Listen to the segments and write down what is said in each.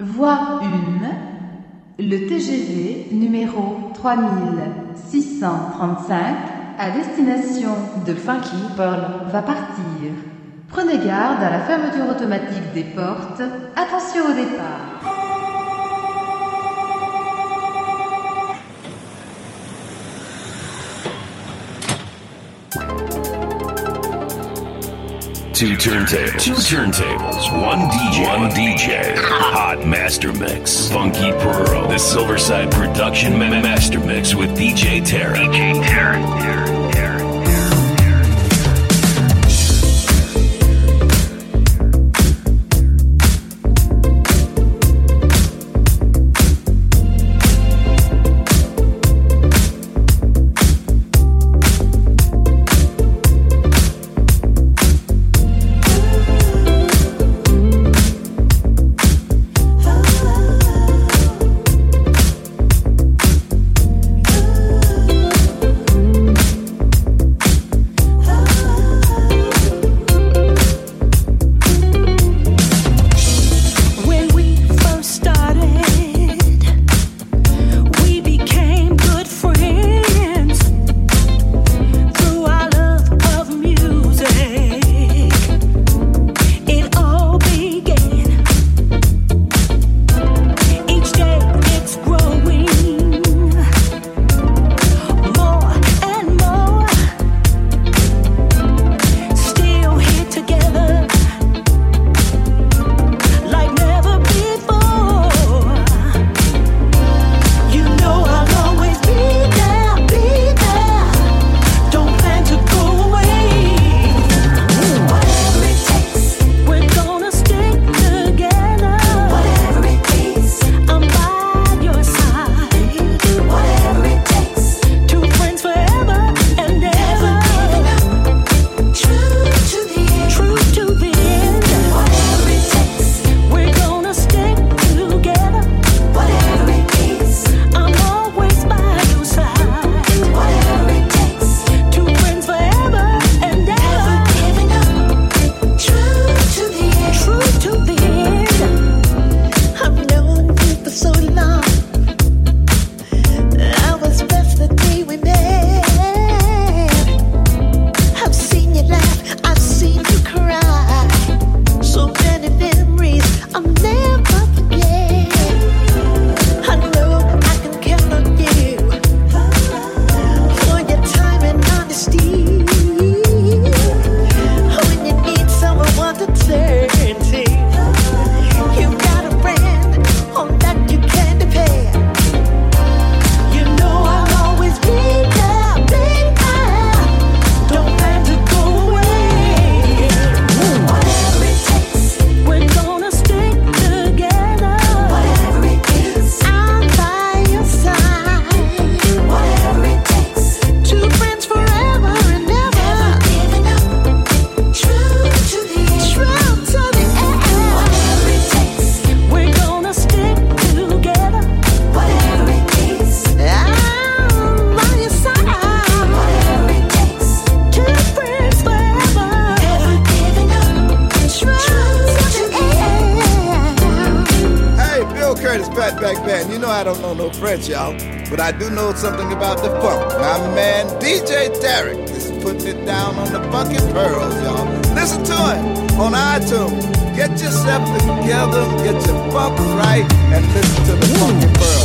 Voie 1, le TGV numéro 3635 à destination de Funky Pearl va partir. Prenez garde à la fermeture automatique des portes. Attention au départ. Two turntables. Two turntables. One DJ. One DJ. Hot Master Mix. Funky Pearl. The Silverside Production Master Mix with DJ Terry. DJ Fatback You know I don't know no French, y'all, but I do know something about the funk. My man DJ Tarek is putting it down on the funky pearls, y'all. Listen to it on iTunes. Get yourself together, get your funk right, and listen to the funky pearls.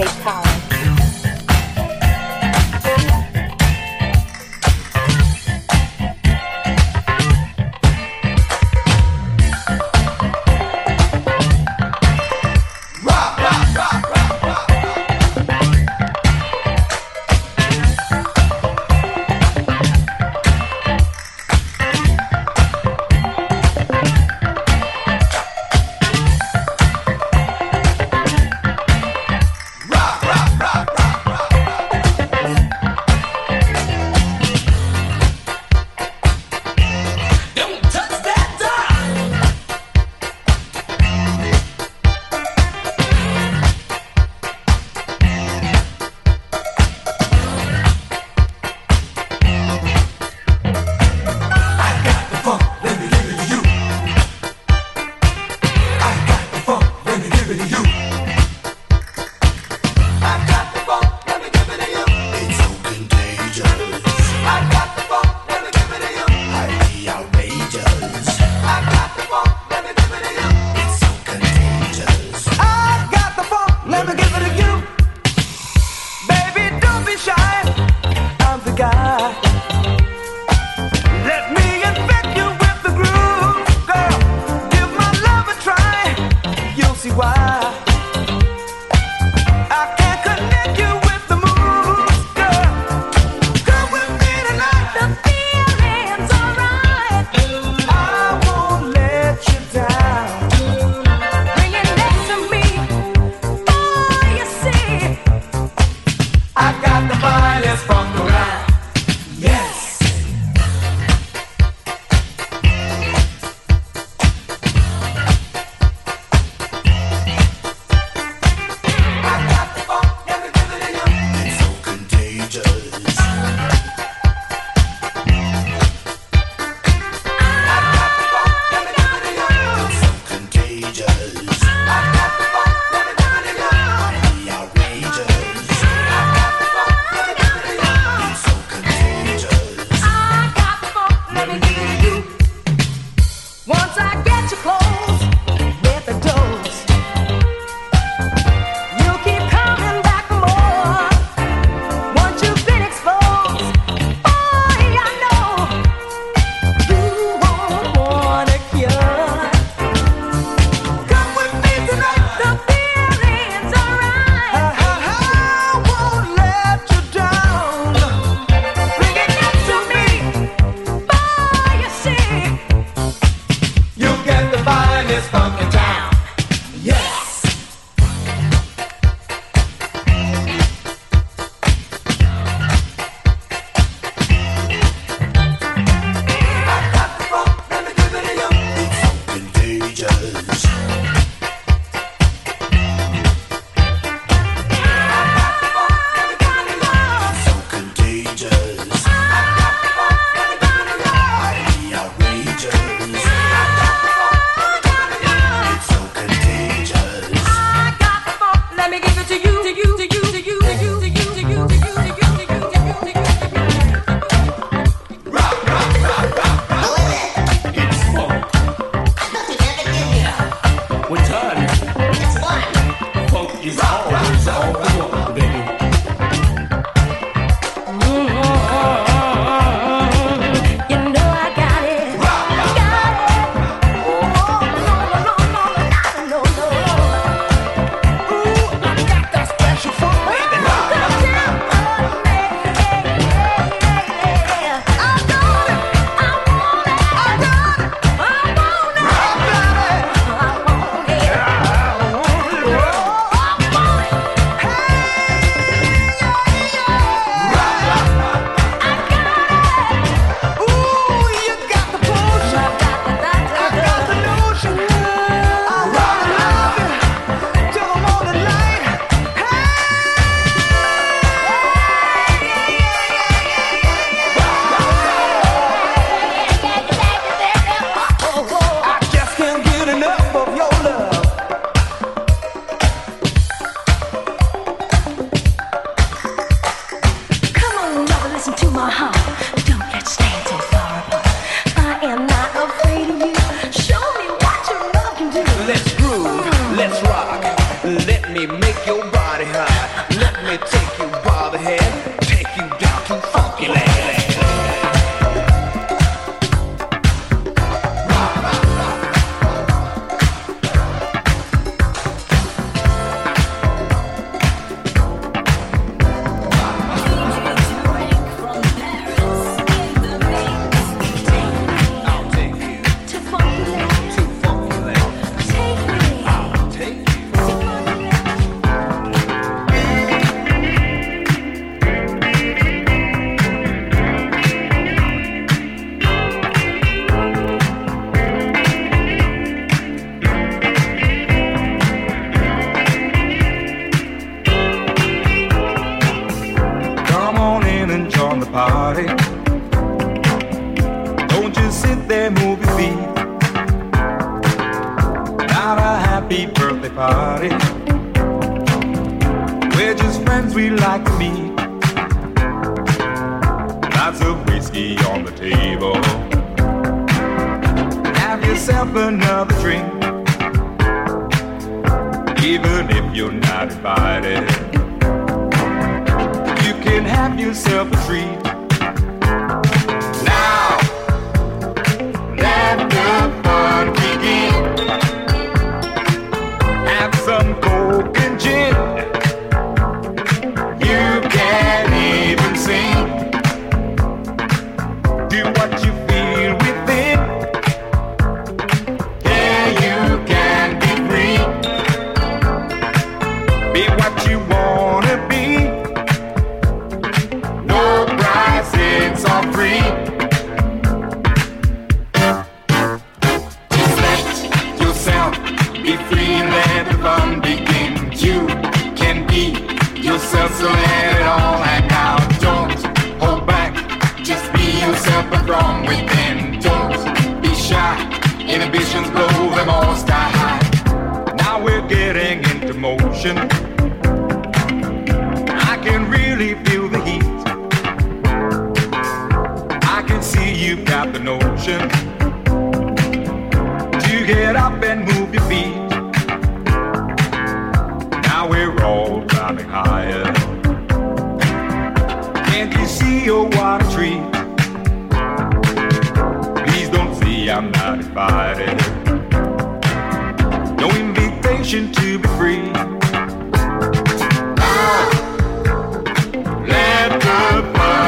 Okay. your water tree. Please don't see I'm not invited. No invitation to be free. Oh, let the fire.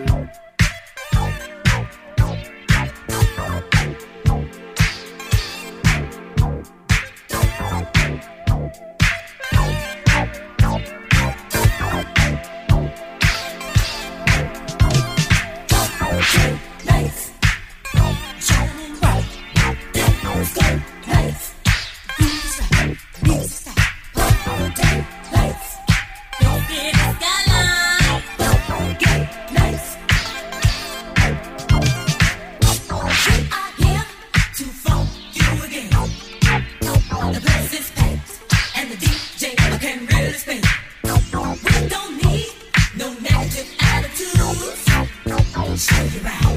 For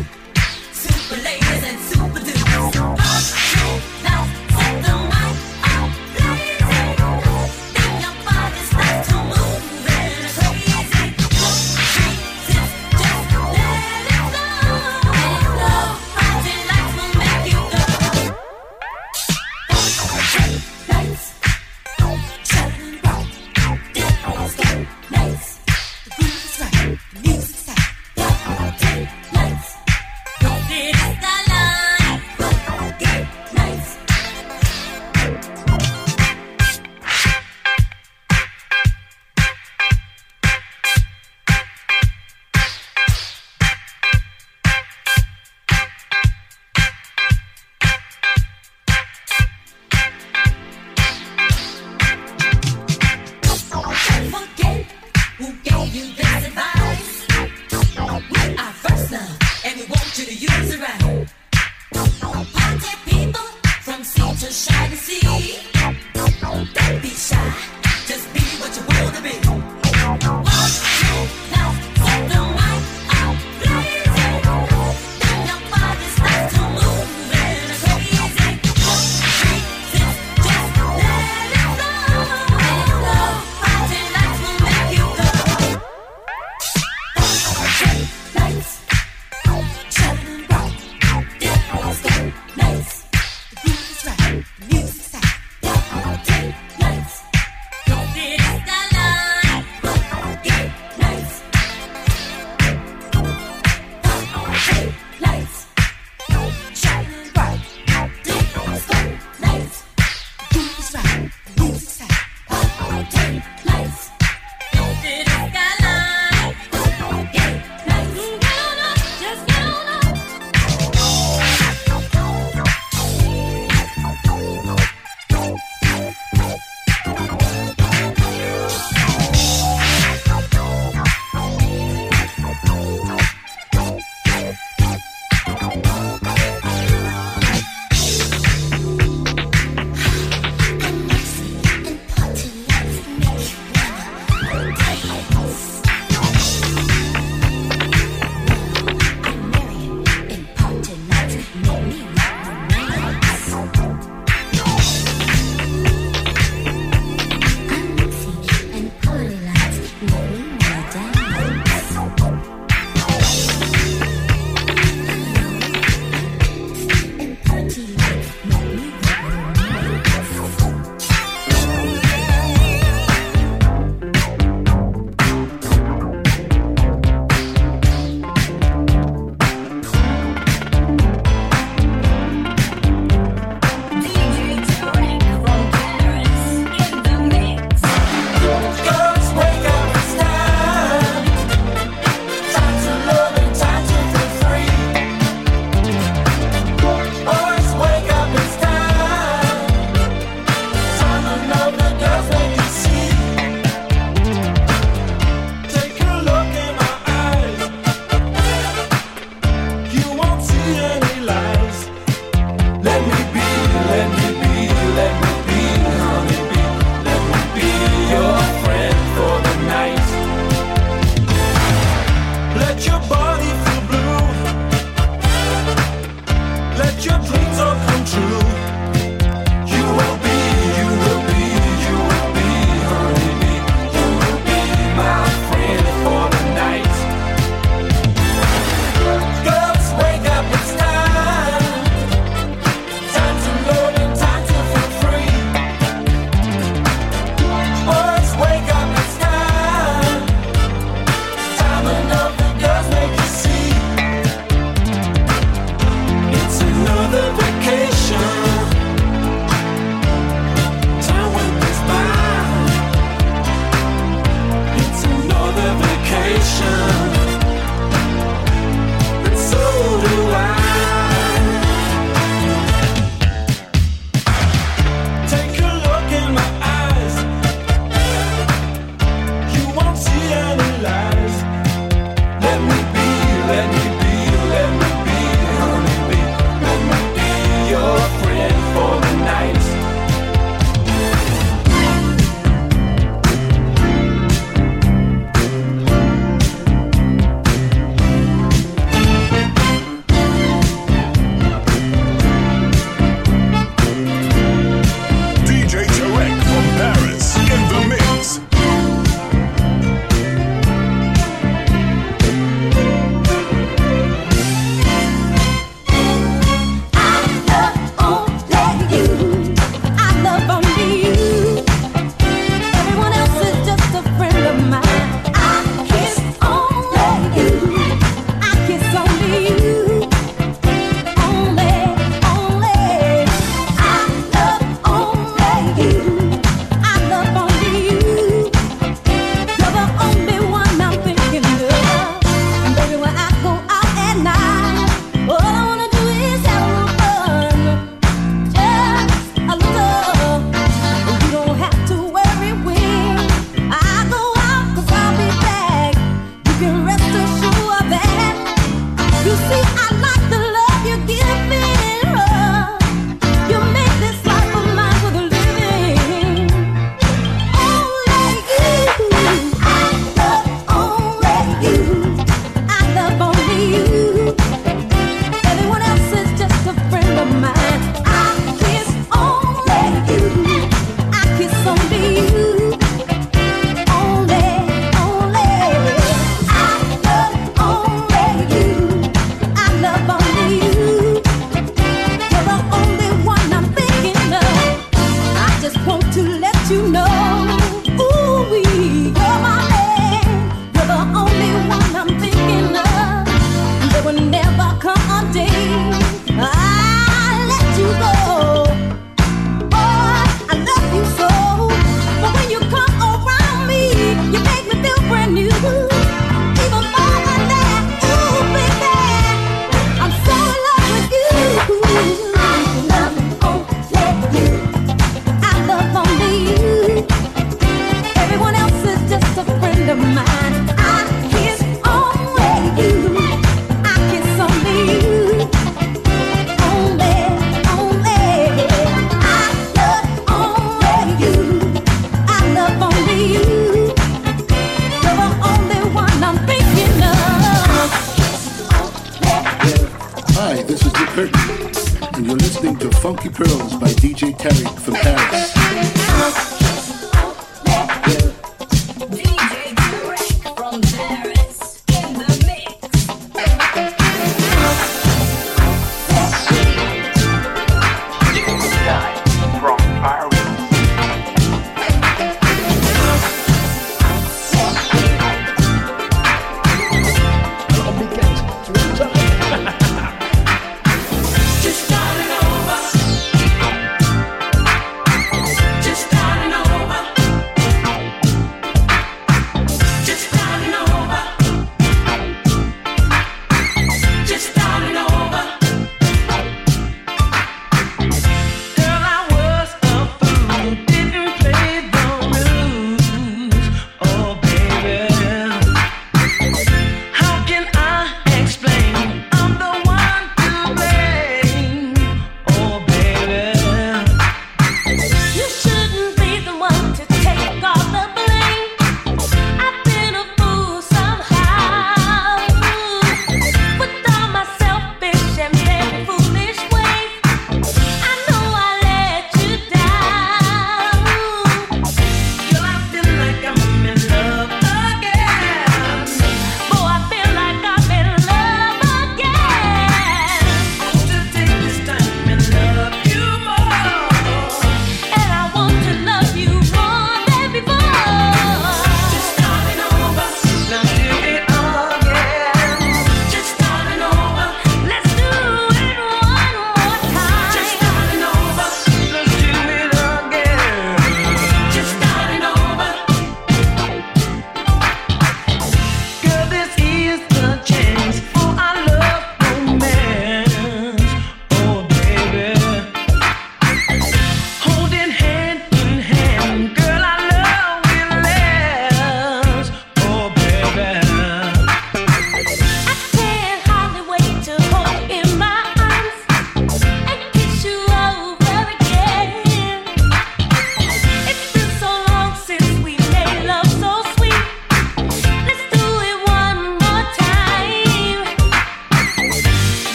Funky Pearls by DJ Tarek from Paris.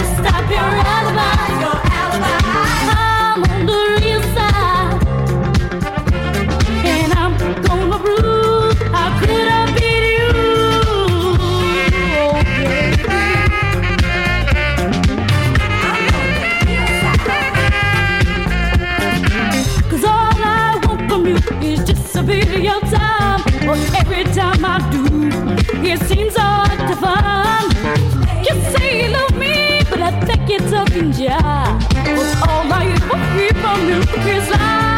stop your alibi. dat. Want al mijn je van nu is nu.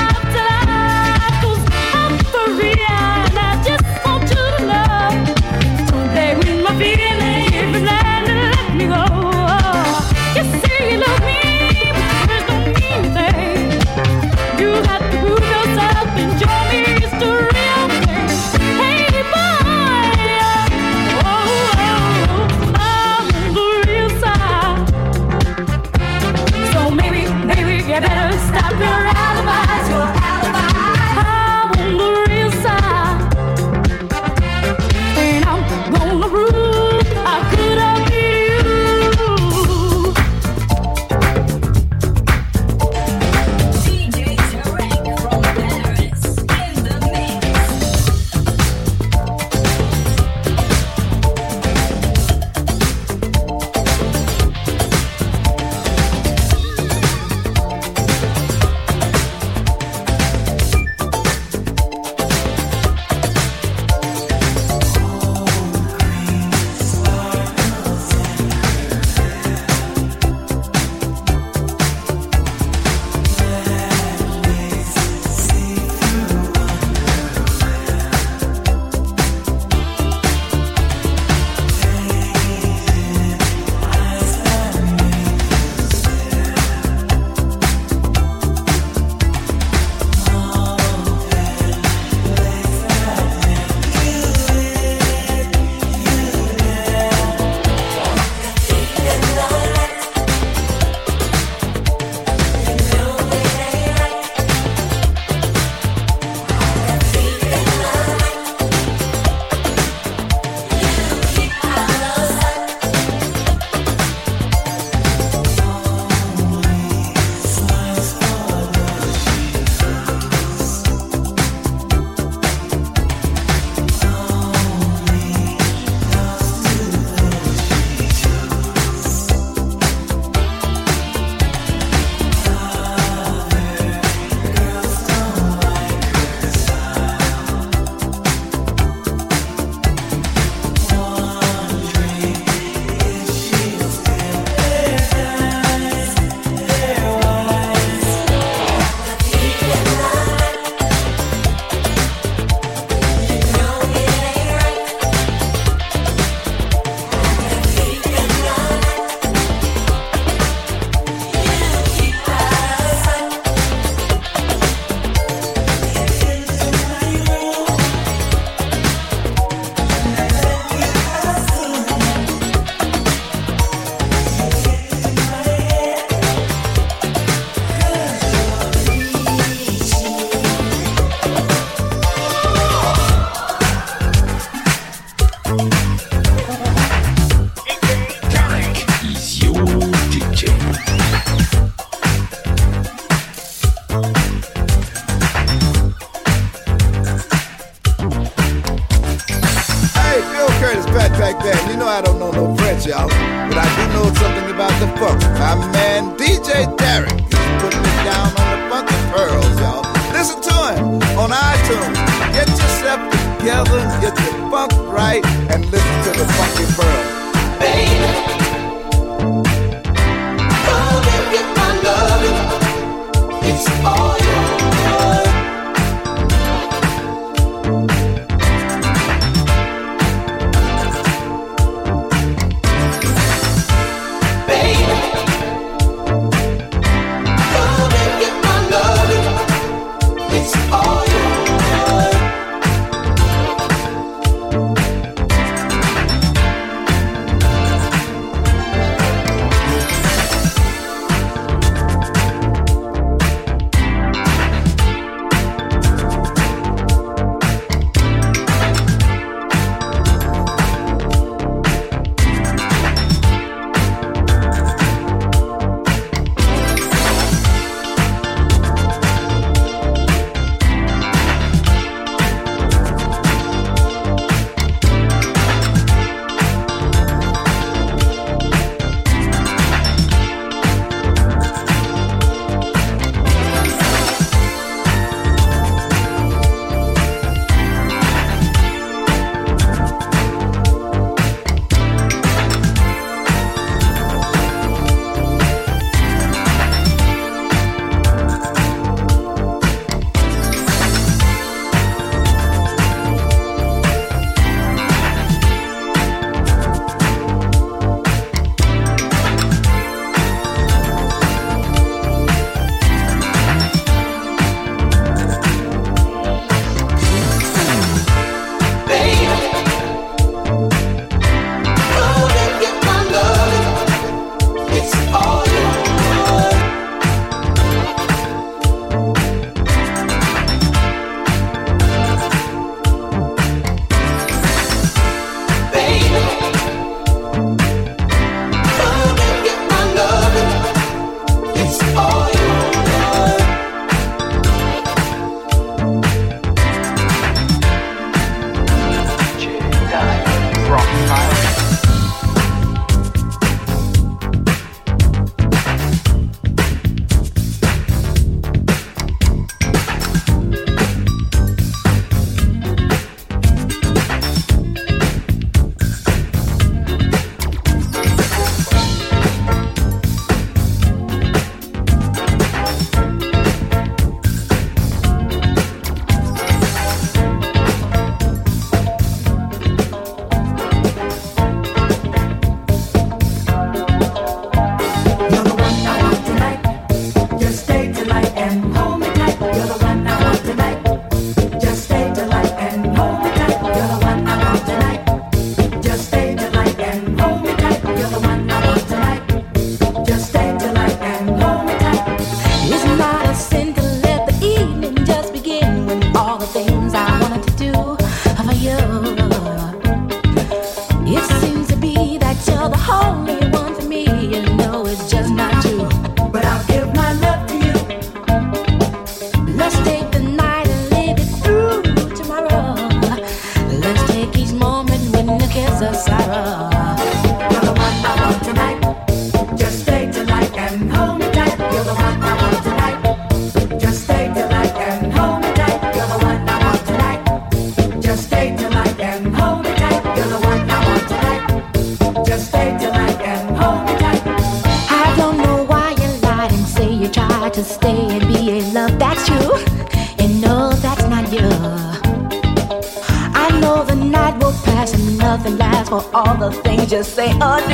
Say oh, or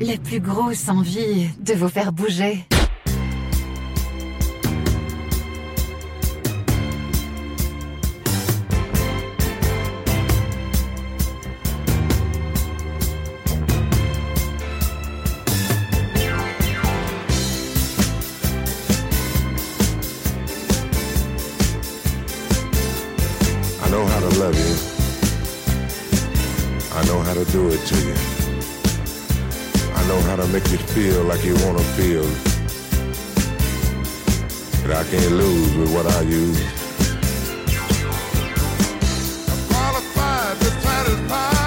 la plus grosse envie de vous faire bouger. I know how to love you. I know how to do it to you. To make you feel like you wanna feel. But I can't lose with what I use. Qualified to satisfy